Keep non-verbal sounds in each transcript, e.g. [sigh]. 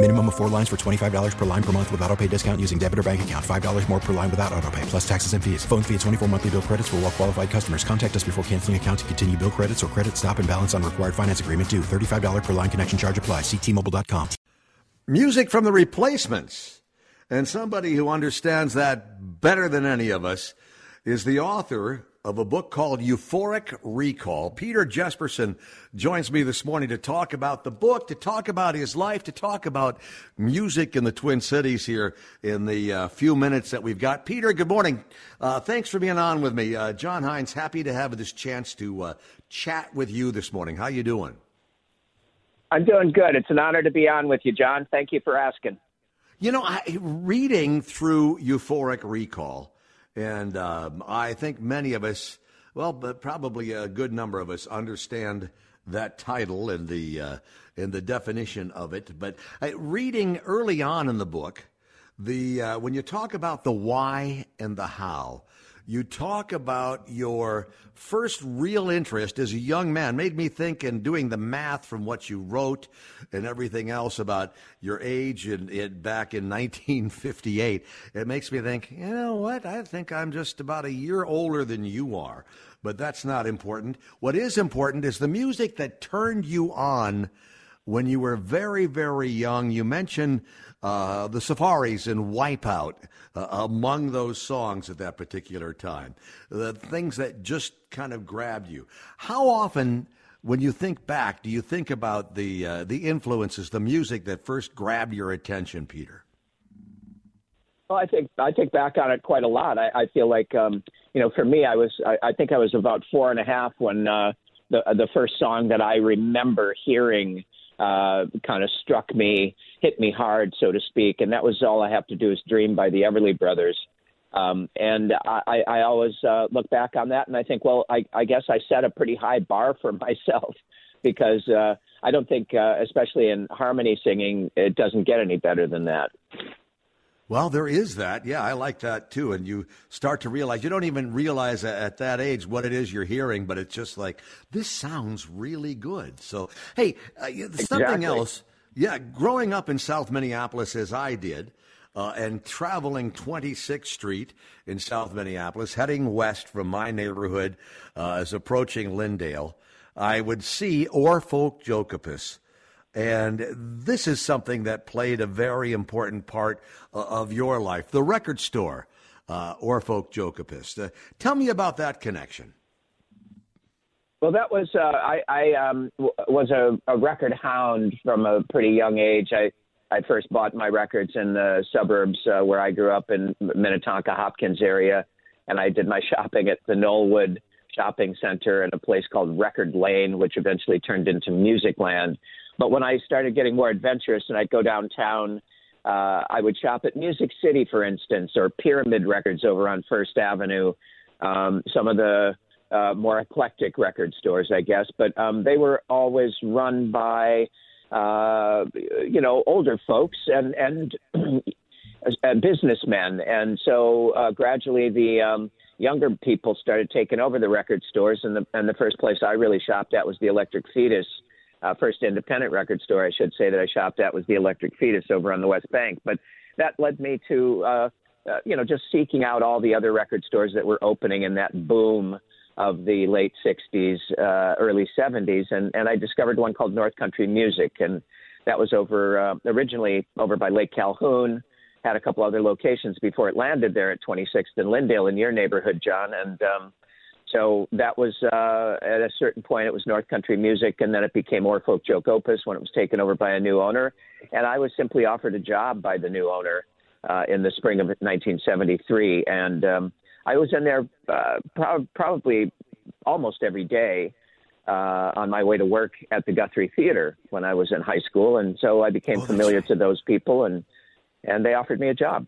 Minimum of four lines for $25 per line per month with auto pay discount using debit or bank account. $5 more per line without auto pay, plus taxes and fees. Phone fee at 24 monthly bill credits for all qualified customers. Contact us before canceling account to continue bill credits or credit stop and balance on required finance agreement due. $35 per line connection charge apply. Ctmobile.com. Music from the replacements. And somebody who understands that better than any of us is the author of a book called Euphoric Recall. Peter Jesperson joins me this morning to talk about the book, to talk about his life, to talk about music in the Twin Cities here in the uh, few minutes that we've got. Peter, good morning. Uh, thanks for being on with me. Uh, John Hines, happy to have this chance to uh, chat with you this morning. How you doing? I'm doing good. It's an honor to be on with you, John. Thank you for asking. You know, I, reading through Euphoric Recall, and um, I think many of us, well, but probably a good number of us, understand that title and the uh, and the definition of it. But uh, reading early on in the book, the uh, when you talk about the why and the how, you talk about your first real interest as a young man. Made me think in doing the math from what you wrote and everything else about your age and it back in [laughs] 1958. It makes me think, you know what? I think I'm just about a year older than you are. But that's not important. What is important is the music that turned you on when you were very, very young. You mentioned uh, the Safaris and Wipeout uh, among those songs at that particular time. The things that just kind of grabbed you. How often, when you think back, do you think about the uh, the influences, the music that first grabbed your attention, Peter? Well, I think I think back on it quite a lot. I, I feel like, um, you know, for me, I was I, I think I was about four and a half when uh, the the first song that I remember hearing uh, kind of struck me, hit me hard, so to speak. And that was all I have to do is dream by the Everly Brothers. Um, and I, I always uh, look back on that and I think, well, I, I guess I set a pretty high bar for [laughs] myself because uh, I don't think, uh, especially in harmony singing, it doesn't get any better than that. Well, there is that. Yeah, I like that too. And you start to realize, you don't even realize at that age what it is you're hearing, but it's just like, this sounds really good. So, hey, uh, something exactly. else. Yeah, growing up in South Minneapolis as I did, uh, and traveling 26th Street in South Minneapolis, heading west from my neighborhood uh, as approaching Lyndale, I would see Oar Folkjokeopus and this is something that played a very important part uh, of your life the record store, uh, Oar Folkjokeopus. Uh, tell me about that connection. Well, that was uh, I, I um, w- was a, a record hound from a pretty young age. I I first bought my records in the suburbs uh, where I grew up in Minnetonka, Hopkins area, and I did my [laughs] shopping at the Knollwood Shopping Center and a place called Record Lane, which eventually turned into Music Land. But when I started getting more adventurous and I'd go downtown, uh, I would shop at Music City, for instance, or Pyramid Records over on First Avenue. Um, some of the uh, more eclectic record stores, I guess, but um, they were always run by, uh, you know, older folks and and [clears throat] businessmen, and so uh, gradually the um, younger people started taking over the record stores, and the and the first place I really shopped at was the Electric Fetus uh, first independent record store, I should say, that I shopped at was the Electric Fetus over on the West Bank. But that led me to, uh, uh, you know, just seeking out all the other record stores that were opening in that boom of the late 60s, uh, early 70s. And, and I discovered one called North Country Music. And that was over, uh, originally over by Lake Calhoun, had a couple other locations before it landed there at 26th and Lyndale in your neighborhood, John. And, um, so that was uh, at a certain point it was North Country Music, and then it became Oar Folkjokeopus when it was taken over by a new owner. And I was simply offered a job by the new owner uh, in the spring of 1973, and um, I was in there uh, pro- probably almost every day. Uh, on my way to work at the Guthrie Theater when I was in high school, and so I became oh, familiar right. to those people, and and they offered me a job.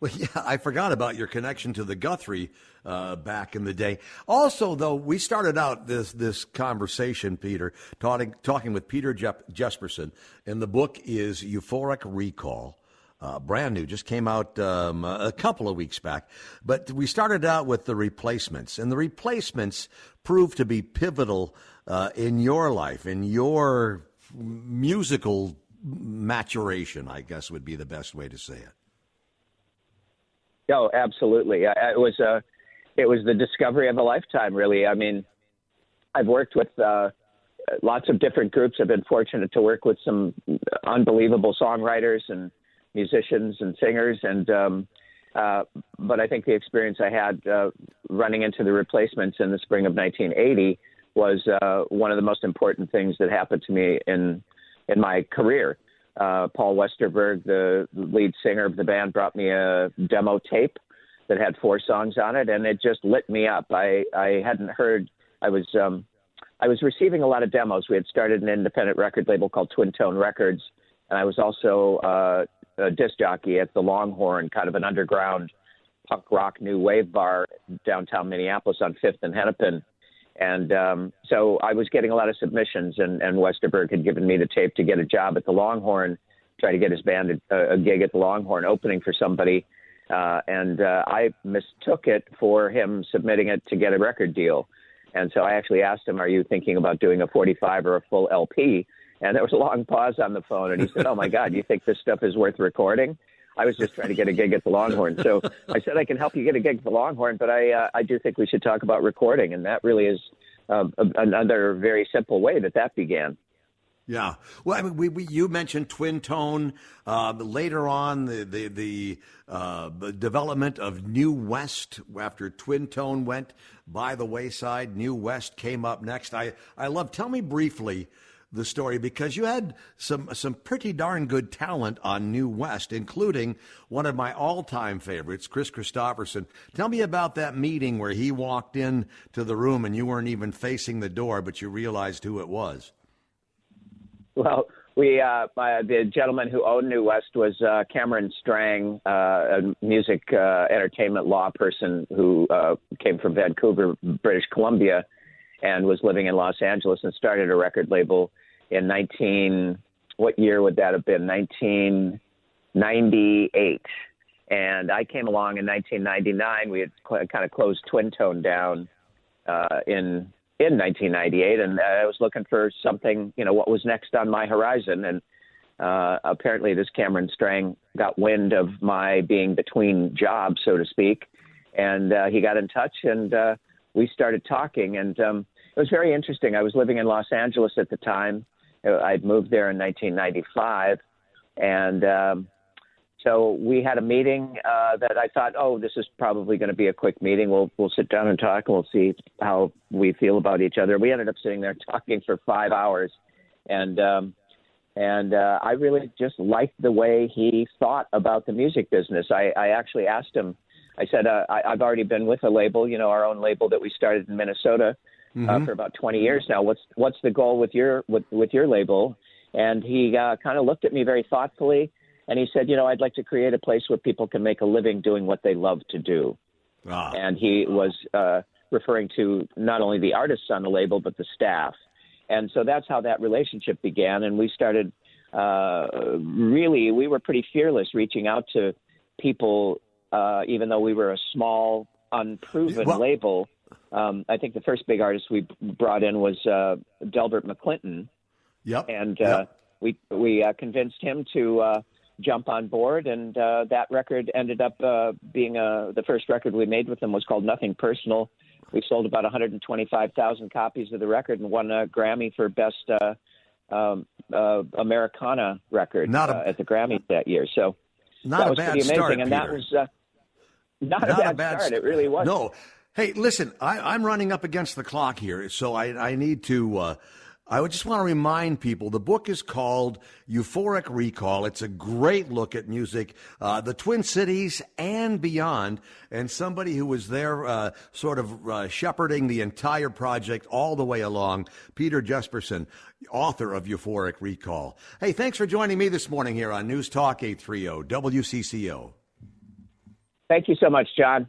Well, [laughs] yeah, I forgot about your connection to the Guthrie uh, back in the day. Also, though, we started out this this conversation, Peter, talking talking with Peter Jesperson, and the book is Euphoric Recall. Uh, brand new, just came out um, a couple of weeks back. But we started out with the replacements, and the replacements proved to be pivotal uh, in your life, in your musical maturation. I guess would be the best way to say it. Oh, absolutely. It was a, uh, it was the discovery of a lifetime. Really, I mean, I've worked with uh, lots of different groups. I've been fortunate to work with some unbelievable songwriters and musicians and singers, and um, uh, but I think the experience I had uh, running into the replacements in the spring of 1980 was uh, one of the most important things that happened to me in in my career uh, Paul Westerberg, the lead singer of the band, brought me a demo tape that had four songs on it, and it just lit me up. I I hadn't heard. I was um, I was receiving a lot of demos. We had started an independent record label called Twin Tone Records, and I was also uh, a disc jockey at the Longhorn, kind of an underground punk rock new wave bar downtown Minneapolis on Fifth and Hennepin. And um, so I was getting a lot of submissions, and, and Westerberg had given me the tape to get a job at the Longhorn, try to get his band a, a gig at the Longhorn, opening for somebody. Uh, and uh, I mistook it for him submitting it to get a record deal. And so I actually asked him, Are you thinking about doing a 45 or a full LP? And there was a long pause on the phone, and he said, Oh my God, you think this stuff is worth recording? I was just trying to get a gig at the Longhorn. So I said I can help you get a gig at the Longhorn, but I uh, I do think we should talk about recording, and that really is uh, another very simple way that that began. Yeah. Well, I mean, we, we you mentioned twin tone. Uh, later on, the the, the uh, development of New West after twin tone went by the wayside. New West came up next. I I love. Tell me briefly the story because you had some some pretty darn good talent on New West, including one of my all time favorites, Kris Kristofferson. Tell me about that meeting where he walked in to the room and you weren't even facing the door, but you realized who it was. Well, we uh, uh, the gentleman who owned New West was uh, Cameron Strang, uh, a music uh, entertainment law person who uh, came from Vancouver, British Columbia and was living in Los Angeles and started a record label in 19 what year would that have been? 1998 and I came along in 1999 we had cl- kind of closed Twin Tone down uh, in in 1998 and I was looking for something you know what was next on my horizon. And uh, apparently this Cameron Strang got wind of my being between jobs so to speak. And uh, he got in touch and uh, we started talking, and um, it was very interesting. I was living in Los Angeles at the time. I'd moved there in 1995, and um, so we had a meeting uh, that I thought, oh, this is probably going to be a quick meeting. We'll we'll sit down and talk, and we'll see how we feel about each other. We ended up sitting there [laughs] talking for five hours, and um, and uh, I really just liked the way he thought about the music business. I, I actually asked him I said, uh, I, I've already been with a label, you know, our own label that we started in Minnesota mm-hmm. uh, for about 20 years now. What's what's the goal with your with with your label? And he uh, kind of looked at me very thoughtfully, and he said, you know, I'd like to create a place where people can make a living doing what they love to do. Ah. And he was uh, referring to not only the artists on the label but the staff. And so that's how that relationship began. And we started uh, really, we were pretty fearless reaching out to people uh, even though we were a small, unproven well, label. Um, I think the first big artist we brought in was uh, Delbert McClinton. Yep. And uh, yep. we we uh, convinced him to uh, jump on board, and uh, that record ended up uh, being uh, the first record we made with him was called Nothing Personal. We sold about 125,000 copies of the record and won a Grammy for best uh, um, uh, Americana record a, at the Grammys that year. So not that a was bad pretty amazing, start, and Peter. that was uh, not, not, a bad, a bad start. St- it really was. No. Hey, listen, I, am running up against the clock here, so I, I need to. Uh, I would just want to remind people the book is called Euphoric Recall. It's a great look at music, uh, the Twin Cities and beyond, and somebody who was there uh, sort of uh, shepherding the entire project all the way along, Peter Jesperson, author of Euphoric Recall. Hey, thanks for joining me this morning here on News Talk 830 WCCO. Thank you so much, John.